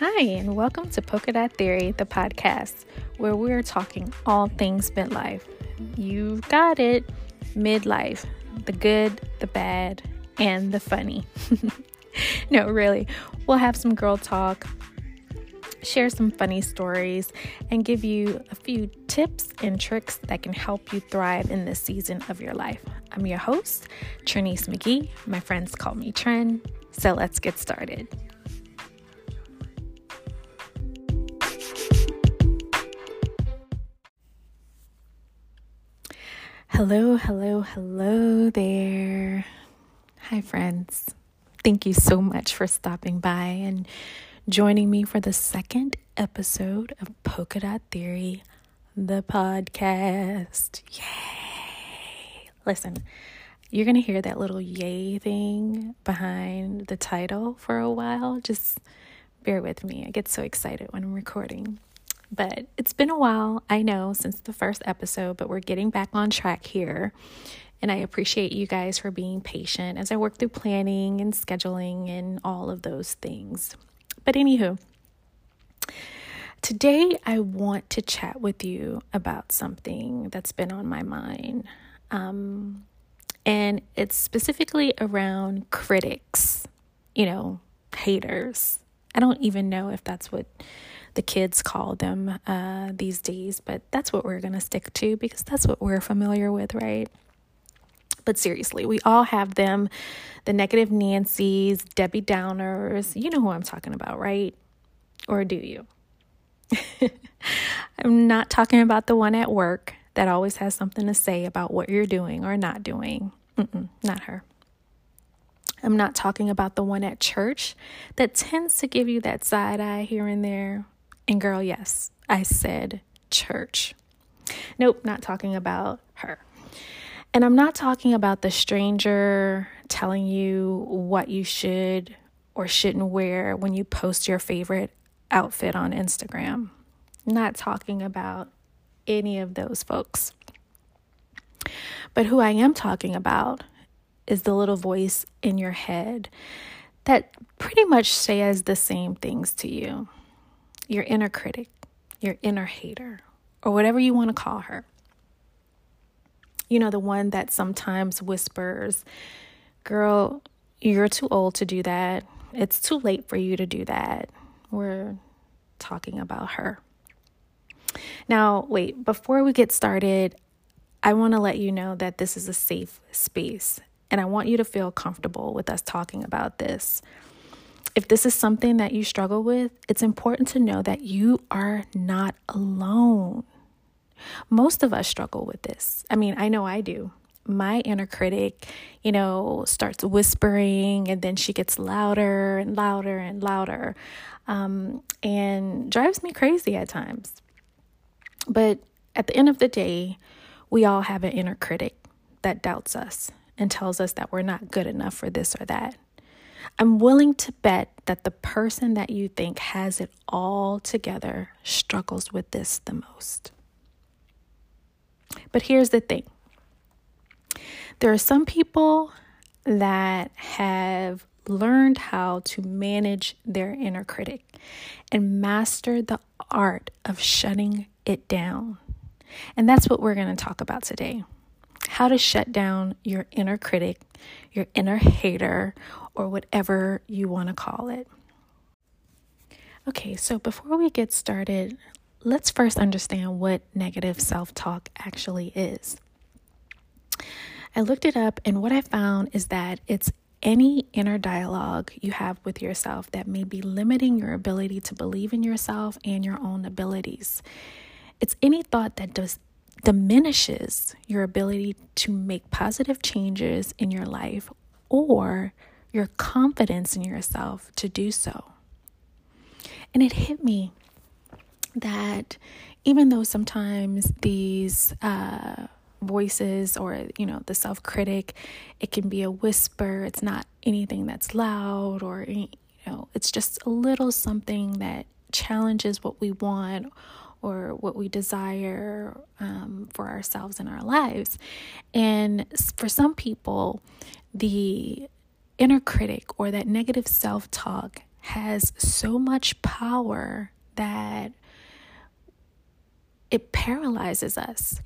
Hi, and welcome to Polka Dot Theory, the podcast, where we're talking all things midlife. You've got it, midlife the good, the bad, and the funny. no, really, we'll have some girl talk, share some funny stories, and give you a few tips and tricks that can help you thrive in this season of your life. I'm your host, Trinice McGee. My friends call me Tren. So let's get started. Hello, hello, hello there. Hi, friends. Thank you so much for stopping by and joining me for the second episode of Polka Dot Theory, the podcast. Yay! Listen, you're going to hear that little yay thing behind the title for a while. Just bear with me. I get so excited when I'm recording. But it's been a while, I know, since the first episode, but we're getting back on track here. And I appreciate you guys for being patient as I work through planning and scheduling and all of those things. But anywho, today I want to chat with you about something that's been on my mind. Um, and it's specifically around critics, you know, haters. I don't even know if that's what the kids call them uh, these days, but that's what we're going to stick to because that's what we're familiar with, right? But seriously, we all have them the negative Nancy's, Debbie Downers. You know who I'm talking about, right? Or do you? I'm not talking about the one at work that always has something to say about what you're doing or not doing. Mm-mm, not her. I'm not talking about the one at church that tends to give you that side eye here and there. And girl, yes, I said church. Nope, not talking about her. And I'm not talking about the stranger telling you what you should or shouldn't wear when you post your favorite outfit on Instagram. Not talking about any of those folks. But who I am talking about is the little voice in your head that pretty much says the same things to you your inner critic, your inner hater, or whatever you want to call her. You know, the one that sometimes whispers, Girl, you're too old to do that. It's too late for you to do that. We're talking about her. Now, wait, before we get started, I want to let you know that this is a safe space and I want you to feel comfortable with us talking about this. If this is something that you struggle with, it's important to know that you are not alone. Most of us struggle with this. I mean, I know I do. My inner critic, you know, starts whispering and then she gets louder and louder and louder um, and drives me crazy at times. But at the end of the day, we all have an inner critic that doubts us and tells us that we're not good enough for this or that. I'm willing to bet that the person that you think has it all together struggles with this the most. But here's the thing there are some people that have learned how to manage their inner critic and master the art of shutting it down. And that's what we're going to talk about today how to shut down your inner critic, your inner hater, or whatever you want to call it. Okay, so before we get started, let's first understand what negative self talk actually is. I looked it up, and what I found is that it's any inner dialogue you have with yourself that may be limiting your ability to believe in yourself and your own abilities. It's any thought that does diminishes your ability to make positive changes in your life or your confidence in yourself to do so. And it hit me that even though sometimes these uh, voices or you know the self-critic it can be a whisper it's not anything that's loud or you know it's just a little something that challenges what we want or what we desire um, for ourselves in our lives and for some people the inner critic or that negative self talk has so much power that it paralyzes us.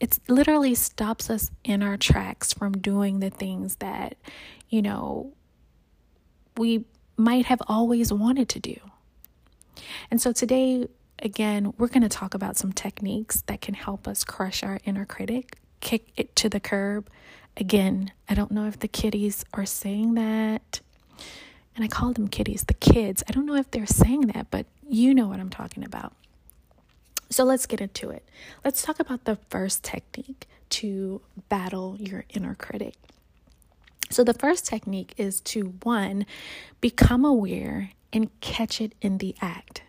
It literally stops us in our tracks from doing the things that, you know, we might have always wanted to do. And so today, again, we're going to talk about some techniques that can help us crush our inner critic, kick it to the curb. Again, I don't know if the kiddies are saying that. And I call them kiddies, the kids. I don't know if they're saying that, but you know what I'm talking about. So let's get into it. Let's talk about the first technique to battle your inner critic. So, the first technique is to one, become aware and catch it in the act.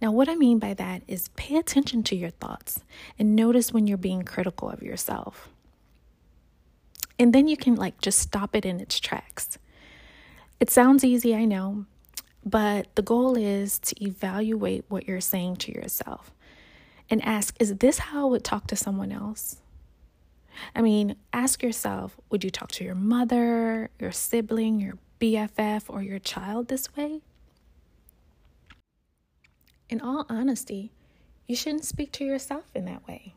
Now, what I mean by that is pay attention to your thoughts and notice when you're being critical of yourself. And then you can like just stop it in its tracks. It sounds easy, I know, but the goal is to evaluate what you're saying to yourself and ask, is this how I would talk to someone else? I mean, ask yourself would you talk to your mother, your sibling, your BFF, or your child this way? In all honesty, you shouldn't speak to yourself in that way.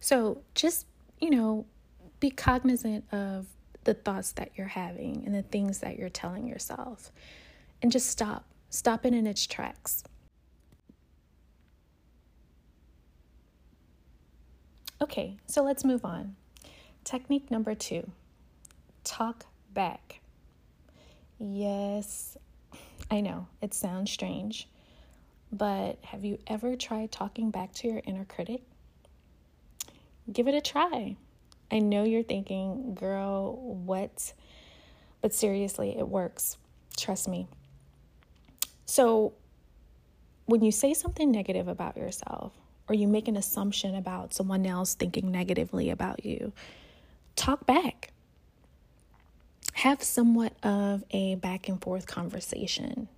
So just, you know, be cognizant of the thoughts that you're having and the things that you're telling yourself. And just stop. Stop it in its tracks. Okay, so let's move on. Technique number two talk back. Yes, I know it sounds strange, but have you ever tried talking back to your inner critic? Give it a try. I know you're thinking, girl, what? But seriously, it works. Trust me. So, when you say something negative about yourself, or you make an assumption about someone else thinking negatively about you, talk back. Have somewhat of a back and forth conversation.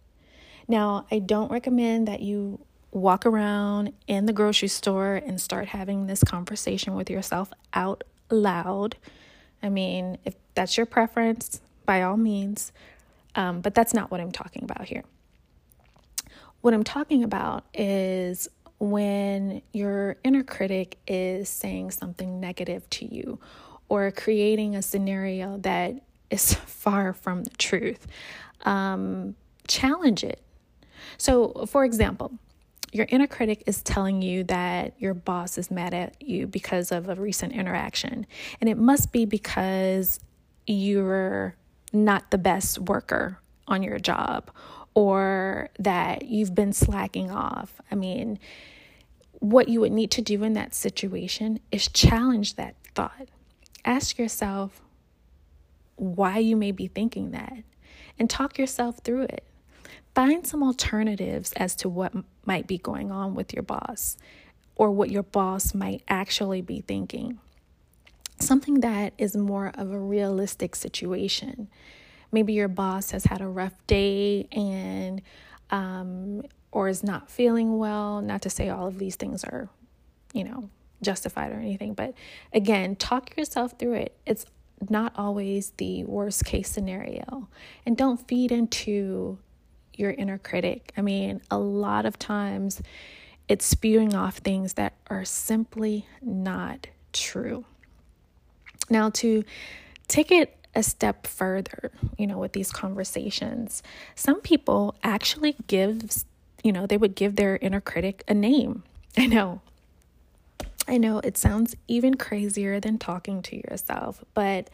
Now, I don't recommend that you walk around in the grocery store and start having this conversation with yourself out loud. I mean, if that's your preference, by all means, um, but that's not what I'm talking about here. What I'm talking about is when your inner critic is saying something negative to you or creating a scenario that is far from the truth. Um, challenge it. So, for example, your inner critic is telling you that your boss is mad at you because of a recent interaction, and it must be because you're not the best worker on your job or that you've been slacking off. I mean, what you would need to do in that situation is challenge that thought. Ask yourself why you may be thinking that and talk yourself through it. Find some alternatives as to what might be going on with your boss or what your boss might actually be thinking. Something that is more of a realistic situation. Maybe your boss has had a rough day and um, or is not feeling well. Not to say all of these things are, you know, justified or anything, but again, talk yourself through it. It's not always the worst case scenario. And don't feed into your inner critic. I mean, a lot of times it's spewing off things that are simply not true. Now, to take it a step further, you know, with these conversations, some people actually give you know, they would give their inner critic a name. I know. I know it sounds even crazier than talking to yourself, but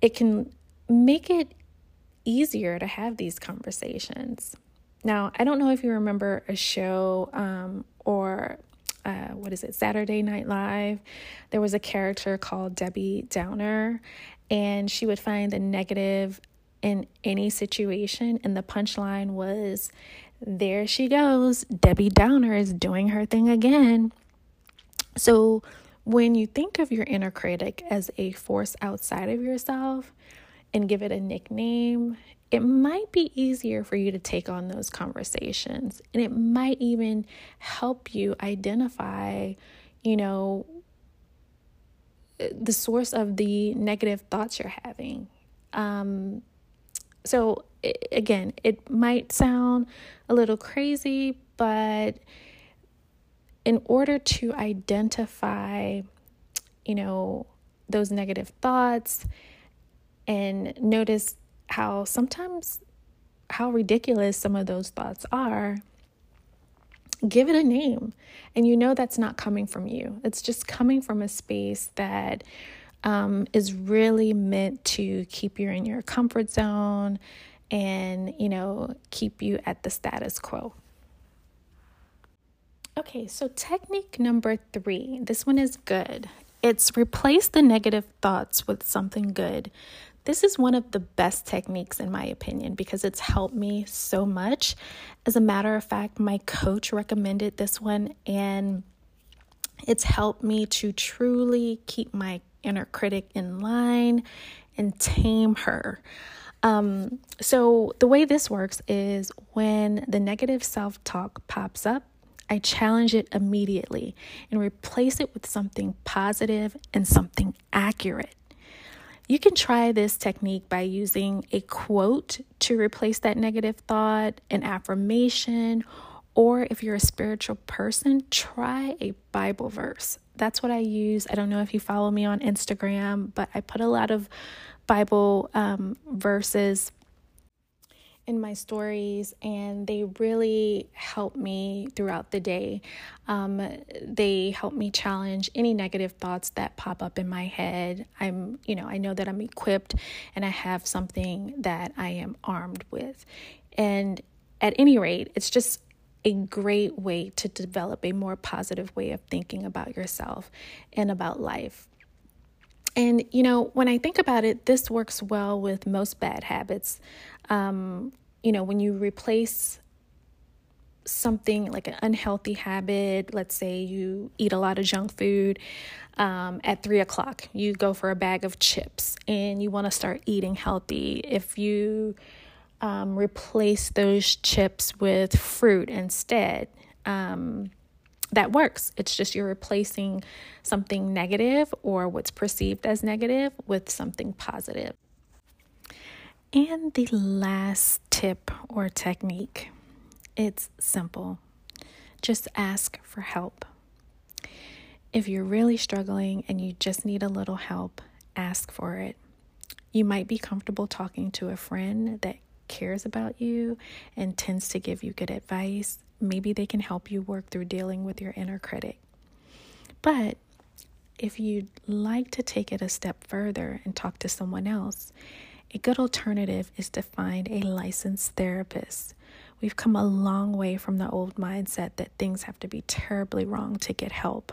it can make it easier to have these conversations. Now, I don't know if you remember a show um, or uh, what is it, Saturday Night Live. There was a character called Debbie Downer, and she would find the negative in any situation, and the punchline was there she goes. Debbie Downer is doing her thing again. So, when you think of your inner critic as a force outside of yourself and give it a nickname, it might be easier for you to take on those conversations. And it might even help you identify, you know, the source of the negative thoughts you're having. Um, So, again, it might sound a little crazy, but in order to identify, you know, those negative thoughts and notice how sometimes how ridiculous some of those thoughts are, give it a name. And you know that's not coming from you. It's just coming from a space that um, is really meant to keep you in your comfort zone and, you know, keep you at the status quo. Okay, so technique number three, this one is good. It's replace the negative thoughts with something good. This is one of the best techniques, in my opinion, because it's helped me so much. As a matter of fact, my coach recommended this one, and it's helped me to truly keep my inner critic in line and tame her. Um, so, the way this works is when the negative self talk pops up, I challenge it immediately and replace it with something positive and something accurate. You can try this technique by using a quote to replace that negative thought, an affirmation, or if you're a spiritual person, try a Bible verse. That's what I use. I don't know if you follow me on Instagram, but I put a lot of Bible um, verses in my stories, and they really help me throughout the day. Um, they help me challenge any negative thoughts that pop up in my head. I'm, you know, I know that I'm equipped and I have something that I am armed with. And at any rate, it's just a great way to develop a more positive way of thinking about yourself and about life. And, you know, when I think about it, this works well with most bad habits. Um, you know, when you replace something like an unhealthy habit, let's say you eat a lot of junk food um, at three o'clock, you go for a bag of chips and you want to start eating healthy. If you um, replace those chips with fruit instead, um, that works. It's just you're replacing something negative or what's perceived as negative with something positive. And the last tip or technique it's simple. Just ask for help. If you're really struggling and you just need a little help, ask for it. You might be comfortable talking to a friend that cares about you and tends to give you good advice. Maybe they can help you work through dealing with your inner critic. But if you'd like to take it a step further and talk to someone else, a good alternative is to find a licensed therapist. We've come a long way from the old mindset that things have to be terribly wrong to get help.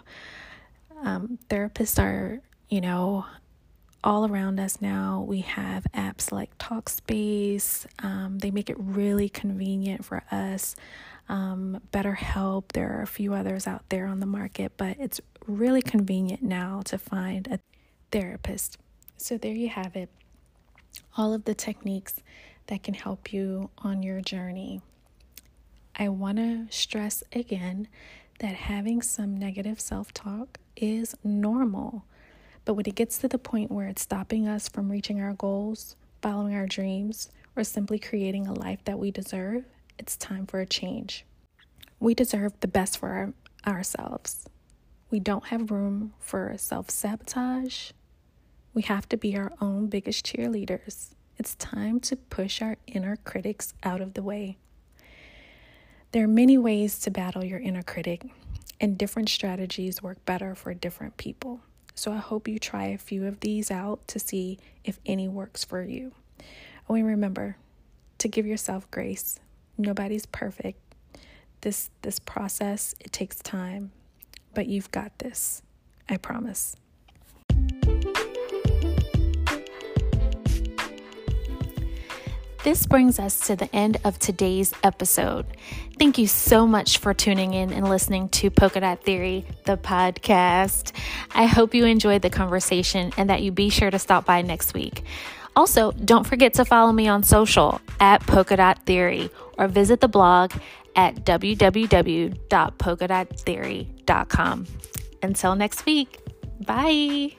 Um, therapists are, you know, all around us now. We have apps like Talkspace. Um, they make it really convenient for us. Um, BetterHelp. There are a few others out there on the market, but it's really convenient now to find a therapist. So there you have it. All of the techniques that can help you on your journey. I want to stress again that having some negative self talk is normal. But when it gets to the point where it's stopping us from reaching our goals, following our dreams, or simply creating a life that we deserve, it's time for a change. We deserve the best for our, ourselves. We don't have room for self sabotage. We have to be our own biggest cheerleaders. It's time to push our inner critics out of the way. There are many ways to battle your inner critic, and different strategies work better for different people. So I hope you try a few of these out to see if any works for you. Oh, and remember to give yourself grace. Nobody's perfect. This this process, it takes time, but you've got this. I promise. This brings us to the end of today's episode. Thank you so much for tuning in and listening to Polka Dot Theory, the podcast. I hope you enjoyed the conversation and that you be sure to stop by next week. Also, don't forget to follow me on social at Polka Dot Theory or visit the blog at www.polkadottheory.com. Until next week, bye.